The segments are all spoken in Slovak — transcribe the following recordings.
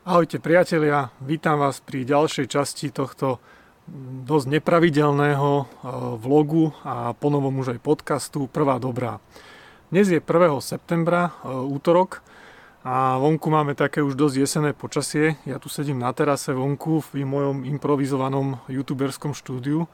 Ahojte priatelia, vítam vás pri ďalšej časti tohto dosť nepravidelného e, vlogu a ponovom už aj podcastu Prvá dobrá. Dnes je 1. septembra, e, útorok a vonku máme také už dosť jesené počasie. Ja tu sedím na terase vonku v mojom improvizovanom youtuberskom štúdiu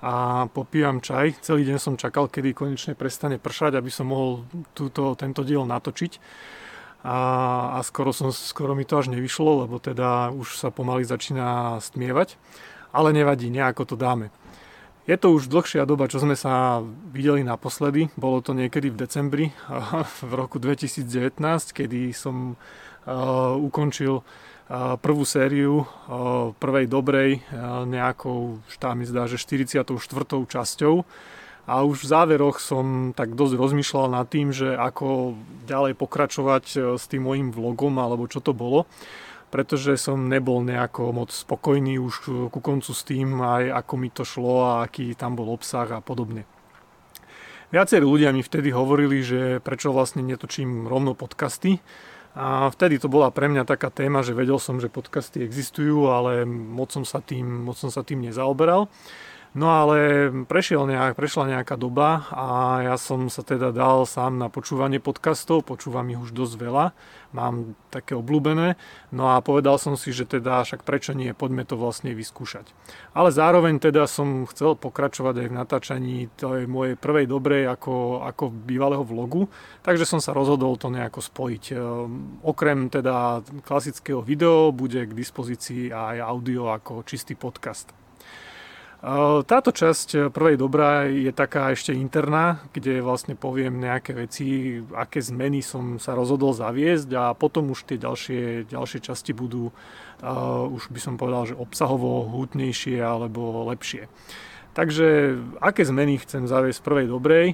a popíjam čaj. Celý deň som čakal, kedy konečne prestane pršať, aby som mohol túto, tento diel natočiť a, a skoro, som, skoro mi to až nevyšlo, lebo teda už sa pomaly začína stmievať, ale nevadí, nejako to dáme. Je to už dlhšia doba, čo sme sa videli naposledy. Bolo to niekedy v decembri v roku 2019, kedy som uh, ukončil uh, prvú sériu uh, prvej dobrej nejakou, tá mi zdá, že 44. časťou a už v záveroch som tak dosť rozmýšľal nad tým, že ako ďalej pokračovať e, s tým mojim vlogom alebo čo to bolo pretože som nebol nejako moc spokojný už ku koncu s tým, aj ako mi to šlo a aký tam bol obsah a podobne. Viacerí ľudia mi vtedy hovorili, že prečo vlastne netočím rovno podcasty. A vtedy to bola pre mňa taká téma, že vedel som, že podcasty existujú, ale moc som sa tým, moc som sa tým nezaoberal. No ale prešiel nejak, prešla nejaká doba a ja som sa teda dal sám na počúvanie podcastov, počúvam ich už dosť veľa, mám také obľúbené, no a povedal som si, že teda však prečo nie, poďme to vlastne vyskúšať. Ale zároveň teda som chcel pokračovať aj v natáčaní tej mojej prvej dobrej ako, ako bývalého vlogu, takže som sa rozhodol to nejako spojiť. Ehm, okrem teda klasického video bude k dispozícii aj audio ako čistý podcast. Táto časť e, prvej dobrá je taká ešte interná, kde vlastne poviem nejaké veci, aké zmeny som sa rozhodol zaviesť a potom už tie ďalšie, ďalšie časti budú, uh, už by som povedal, že obsahovo hutnejšie alebo lepšie. Takže aké zmeny chcem zaviesť v prvej dobrej?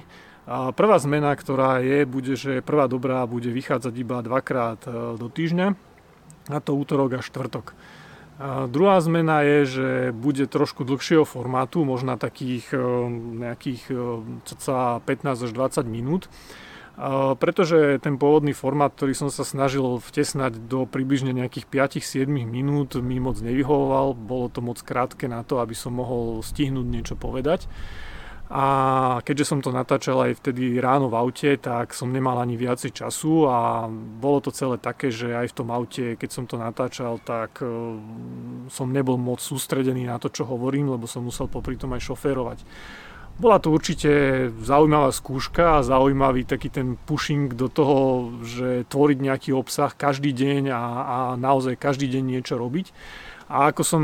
A prvá zmena, ktorá je, bude, že prvá dobrá bude vychádzať iba dvakrát e, do týždňa, a to útorok a štvrtok. A druhá zmena je, že bude trošku dlhšieho formátu, možno takých e, nejakých e, cca 15 až 20 minút. Pretože ten pôvodný formát, ktorý som sa snažil vtesnať do približne nejakých 5-7 minút, mi moc nevyhovoval. Bolo to moc krátke na to, aby som mohol stihnúť niečo povedať. A keďže som to natáčal aj vtedy ráno v aute, tak som nemal ani viacej času a bolo to celé také, že aj v tom aute, keď som to natáčal, tak e, som nebol moc sústredený na to, čo hovorím, lebo som musel popri tom aj šoférovať. Bola to určite zaujímavá skúška a zaujímavý taký ten pushing do toho, že tvoriť nejaký obsah každý deň a, a naozaj každý deň niečo robiť. A ako som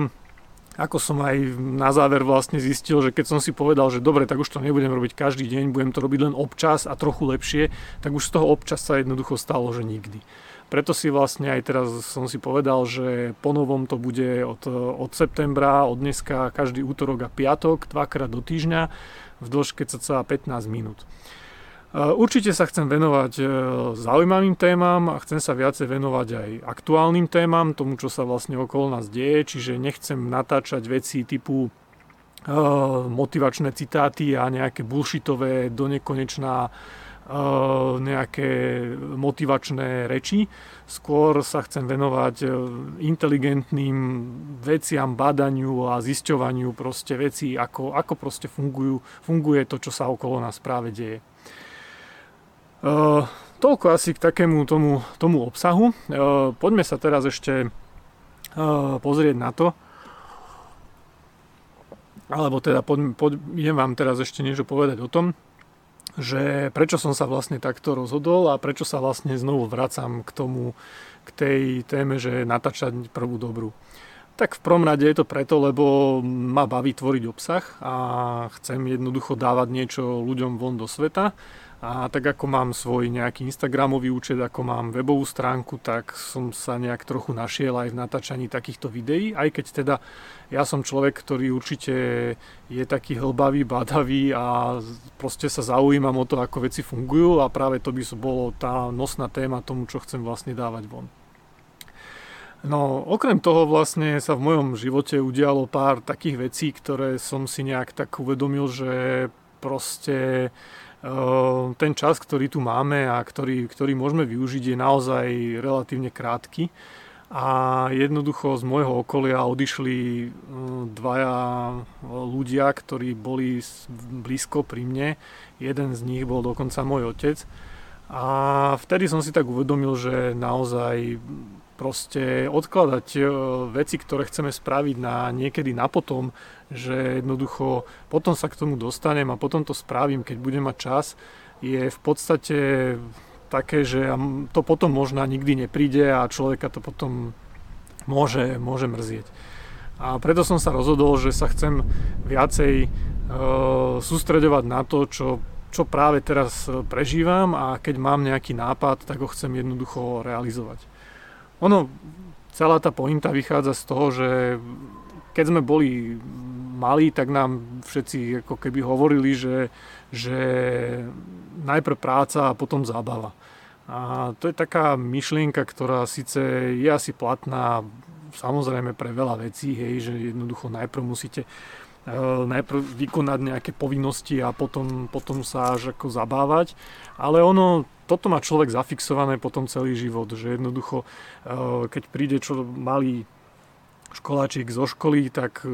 ako som aj na záver vlastne zistil, že keď som si povedal, že dobre, tak už to nebudem robiť každý deň, budem to robiť len občas a trochu lepšie, tak už z toho občas sa jednoducho stalo, že nikdy. Preto si vlastne aj teraz som si povedal, že ponovom to bude od, od septembra, od dneska každý útorok a piatok, dvakrát do týždňa v dĺžke cca 15 minút. Určite sa chcem venovať e, zaujímavým témam a chcem sa viacej venovať aj aktuálnym témam, tomu, čo sa vlastne okolo nás deje, čiže nechcem natáčať veci typu e, motivačné citáty a nejaké bullshitové do nekonečná e, nejaké motivačné reči. Skôr sa chcem venovať inteligentným veciam, badaniu a zisťovaniu proste veci, ako, ako proste fungujú, funguje to, čo sa okolo nás práve deje. Uh, toľko asi k takému tomu, tomu obsahu. Uh, poďme sa teraz ešte uh, pozrieť na to, alebo teda poď, poď, idem vám teraz ešte niečo povedať o tom, že prečo som sa vlastne takto rozhodol a prečo sa vlastne znovu vracam k tomu, k tej téme, že natáčať prvú dobrú. Tak v prvom rade je to preto, lebo ma baví tvoriť obsah a chcem jednoducho dávať niečo ľuďom von do sveta a tak ako mám svoj nejaký Instagramový účet, ako mám webovú stránku, tak som sa nejak trochu našiel aj v natáčaní takýchto videí, aj keď teda ja som človek, ktorý určite je taký hlbavý, badavý a proste sa zaujímam o to, ako veci fungujú a práve to by bolo tá nosná téma tomu, čo chcem vlastne dávať von. No, okrem toho vlastne sa v mojom živote udialo pár takých vecí, ktoré som si nejak tak uvedomil, že proste ten čas, ktorý tu máme a ktorý, ktorý môžeme využiť, je naozaj relatívne krátky. a jednoducho z môjho okolia odišli dvaja ľudia, ktorí boli blízko pri mne. Jeden z nich bol dokonca môj otec. A vtedy som si tak uvedomil, že naozaj proste odkladať e, veci, ktoré chceme spraviť na niekedy na potom, že jednoducho potom sa k tomu dostanem a potom to spravím, keď budem mať čas, je v podstate také, že to potom možno nikdy nepríde a človeka to potom môže, môže mrzieť. A preto som sa rozhodol, že sa chcem viacej e, sústredovať na to, čo, čo práve teraz prežívam a keď mám nejaký nápad, tak ho chcem jednoducho realizovať. Ono, celá tá pointa vychádza z toho, že keď sme boli malí, tak nám všetci ako keby hovorili, že, že najprv práca a potom zábava. A to je taká myšlienka, ktorá síce je asi platná samozrejme pre veľa vecí, hej, že jednoducho najprv musíte najprv vykonať nejaké povinnosti a potom, potom sa až ako zabávať. Ale ono toto má človek zafixované potom celý život, že jednoducho, eh, keď príde čo malý školáčik zo školy, tak eh,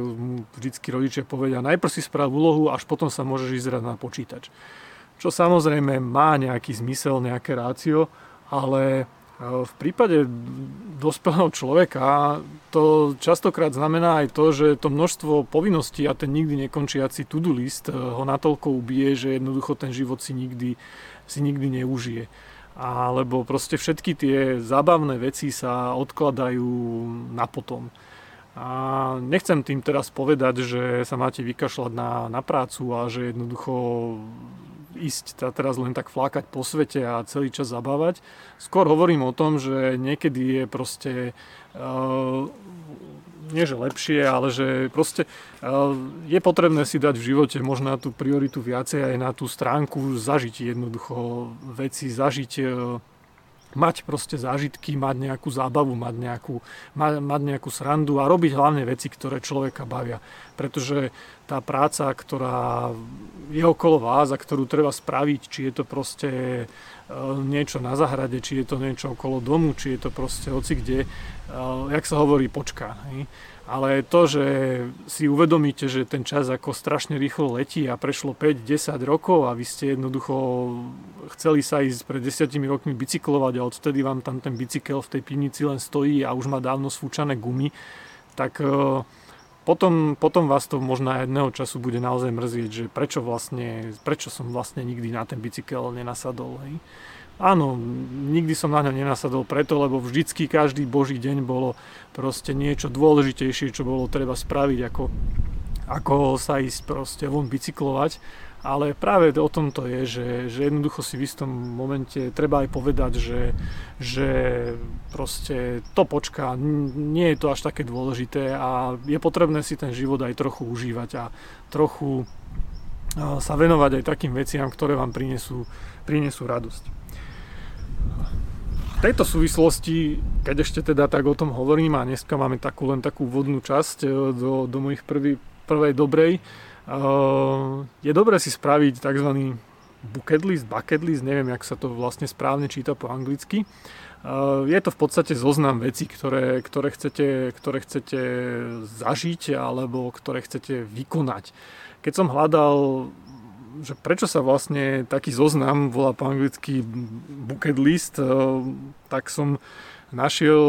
vždycky rodičia povedia, najprv si sprav úlohu, až potom sa môžeš ísť na počítač. Čo samozrejme má nejaký zmysel, nejaké rácio, ale eh, v prípade dospelého človeka to častokrát znamená aj to, že to množstvo povinností a ten nikdy nekončiaci to-do list ho natoľko ubije, že jednoducho ten život si nikdy si nikdy neužije. Alebo proste všetky tie zábavné veci sa odkladajú na potom. A nechcem tým teraz povedať, že sa máte vykašľať na, na prácu a že jednoducho ísť teraz len tak flákať po svete a celý čas zabávať. Skôr hovorím o tom, že niekedy je proste uh, nie že lepšie, ale že proste eh, je potrebné si dať v živote možno tú prioritu viacej aj na tú stránku zažiť jednoducho veci, zažiť eh, mať proste zážitky, mať nejakú zábavu, mať nejakú, mať, mať nejakú srandu a robiť hlavne veci, ktoré človeka bavia. Pretože tá práca, ktorá je okolo vás a ktorú treba spraviť, či je to proste e, niečo na zahrade, či je to niečo okolo domu, či je to proste hoci kde, e, jak sa hovorí, počká. Hej? Ale to, že si uvedomíte, že ten čas ako strašne rýchlo letí a prešlo 5-10 rokov a vy ste jednoducho chceli sa ísť pred 10 rokmi bicyklovať a odtedy vám tam ten bicykel v tej pivnici len stojí a už má dávno sfúčané gumy, tak e, potom, potom vás to možno jedného času bude naozaj mrzieť, že prečo vlastne, prečo som vlastne nikdy na ten bicykel nenasadol. Hej. Áno, nikdy som na ňo nenasadol preto, lebo vždycky každý boží deň bolo proste niečo dôležitejšie, čo bolo treba spraviť, ako, ako sa ísť proste von bicyklovať. Ale práve o tom to je, že, že jednoducho si v istom momente treba aj povedať, že, že proste to počká, nie je to až také dôležité a je potrebné si ten život aj trochu užívať a trochu sa venovať aj takým veciam, ktoré vám prinesú, prinesú radosť. Tejto súvislosti, keď ešte teda tak o tom hovorím a dneska máme takú len takú vodnú časť e, do, do mojich prvý, prvej dobrej, uh, je dobré si spraviť tzv. bucket list, bucket list, neviem, jak sa to vlastne správne číta po anglicky. Uh, je to v podstate zoznam vecí, ktoré, ktoré, chcete, ktoré chcete zažiť alebo ktoré chcete vykonať. Keď som hľadal že prečo sa vlastne taký zoznam volá po anglicky bucket list, eh, tak som našiel,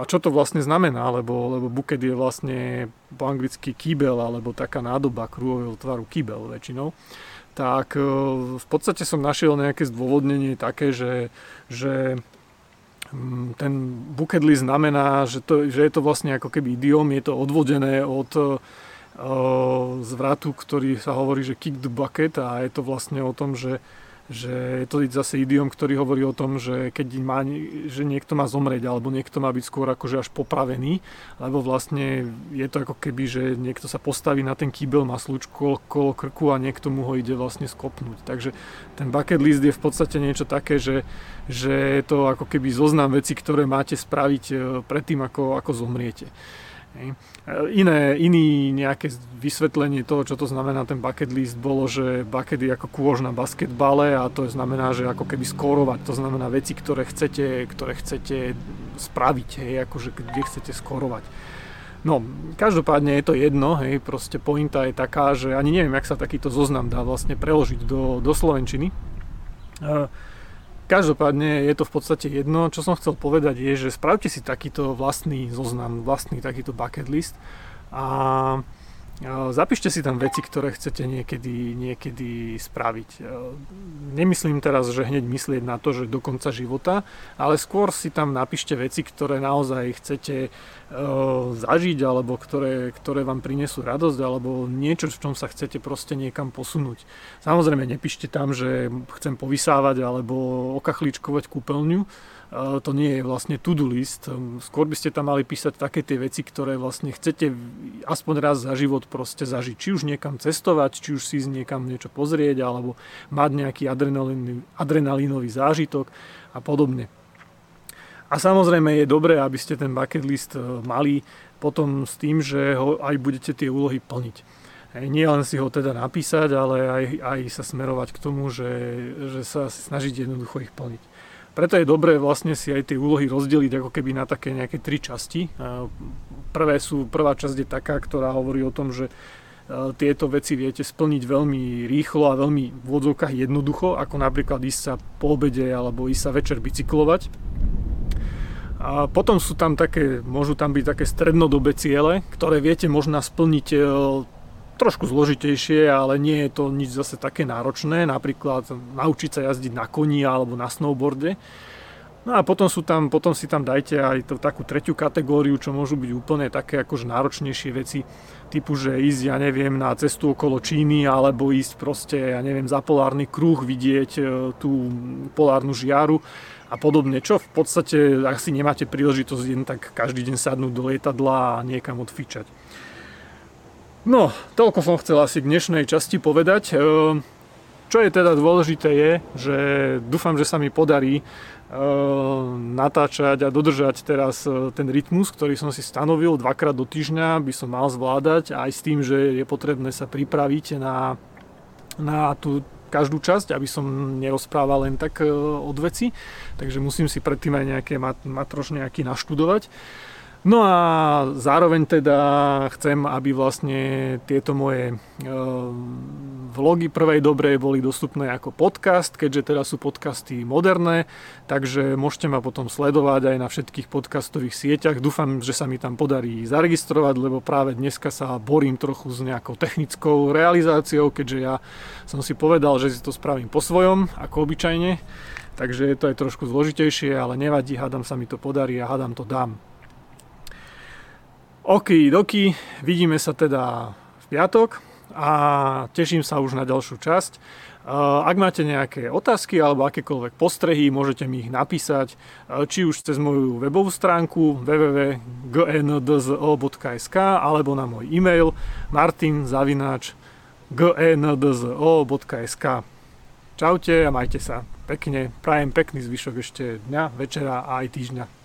a čo to vlastne znamená, lebo, lebo buket je vlastne po anglicky kýbel, alebo taká nádoba krúhového tvaru kýbel väčšinou, tak eh, v podstate som našiel nejaké zdôvodnenie také, že, že mm, ten bucket list znamená, že, to, že je to vlastne ako keby idiom, je to odvodené od zvratu, ktorý sa hovorí, že kick the bucket a je to vlastne o tom, že, že je to zase idiom, ktorý hovorí o tom, že keď má, že niekto má zomrieť alebo niekto má byť skôr akože až popravený, lebo vlastne je to ako keby, že niekto sa postaví na ten kýbel, má slučku okolo krku a niekto mu ho ide vlastne skopnúť. Takže ten bucket list je v podstate niečo také, že, že je to ako keby zoznam veci, ktoré máte spraviť e, predtým, ako, ako zomriete. Iné, iný nejaké vysvetlenie toho, čo to znamená ten bucket list, bolo, že bucket je ako kôž na basketbale a to znamená, že ako keby skorovať, to znamená veci, ktoré chcete, ktoré chcete spraviť, hej, akože kde chcete skorovať. No, každopádne je to jedno, hej, proste pointa je taká, že ani neviem, jak sa takýto zoznam dá vlastne preložiť do, do Slovenčiny. Uh, Každopádne je to v podstate jedno. Čo som chcel povedať je, že spravte si takýto vlastný zoznam, vlastný takýto bucket list a Zapíšte si tam veci, ktoré chcete niekedy, niekedy spraviť. Nemyslím teraz, že hneď myslieť na to, že do konca života, ale skôr si tam napíšte veci, ktoré naozaj chcete zažiť, alebo ktoré, ktoré vám prinesú radosť, alebo niečo, v čom sa chcete proste niekam posunúť. Samozrejme, nepíšte tam, že chcem povysávať alebo okachličkovať kúpeľňu, to nie je vlastne to-do list. Skôr by ste tam mali písať také tie veci, ktoré vlastne chcete aspoň raz za život proste zažiť. Či už niekam cestovať, či už si niekam niečo pozrieť, alebo mať nejaký adrenalínový, adrenalínový zážitok a podobne. A samozrejme je dobré, aby ste ten bucket list e, mali potom s tým, že ho aj budete tie úlohy plniť. Nie len si ho teda napísať, ale aj, aj sa smerovať k tomu, že, že sa snažiť jednoducho ich plniť. Preto je dobré vlastne si aj tie úlohy rozdeliť ako keby na také nejaké tri časti. Prvé sú, prvá časť je taká, ktorá hovorí o tom, že tieto veci viete splniť veľmi rýchlo a veľmi v odzovkách jednoducho, ako napríklad ísť sa po obede alebo ísť sa večer bicyklovať. A potom sú tam také, môžu tam byť také strednodobé ciele, ktoré viete možno splniť e, trošku zložitejšie, ale nie je to nič zase také náročné, napríklad naučiť sa jazdiť na koni alebo na snowboarde. No a potom, sú tam, potom si tam dajte aj to, takú tretiu kategóriu, čo môžu byť úplne také akože náročnejšie veci, typu, že ísť, ja neviem, na cestu okolo Číny, alebo ísť proste, ja neviem, za polárny kruh, vidieť e, tú polárnu žiaru a podobne, čo v podstate asi nemáte príležitosť jen tak každý deň sadnúť do lietadla a niekam odfičať. No, toľko som chcel asi k dnešnej časti povedať. Ehm, čo je teda dôležité je, že dúfam, že sa mi podarí ehm, natáčať a dodržať teraz e, ten rytmus, ktorý som si stanovil dvakrát do týždňa, by som mal zvládať aj s tým, že je potrebné sa pripraviť na, na tú každú časť, aby som nerozprával len tak e, od veci, takže musím si predtým aj nejaké matroš nejaký naštudovať. No a zároveň teda chcem, aby vlastne tieto moje e, vlogy prvej dobrej boli dostupné ako podcast, keďže teraz sú podcasty moderné, takže môžete ma potom sledovať aj na všetkých podcastových sieťach. Dúfam, že sa mi tam podarí zaregistrovať, lebo práve dneska sa borím trochu s nejakou technickou realizáciou, keďže ja som si povedal, že si to spravím po svojom, ako obyčajne. Takže to je trošku zložitejšie, ale nevadí, hádam sa mi to podarí a hádam to dám. OK, doky, vidíme sa teda v piatok a teším sa už na ďalšiu časť. Ak máte nejaké otázky alebo akékoľvek postrehy, môžete mi ich napísať či už cez moju webovú stránku www.gndzo.sk alebo na môj e-mail martinzavináč.gndzo.sk Čaute a majte sa pekne. Prajem pekný zvyšok ešte dňa, večera a aj týždňa.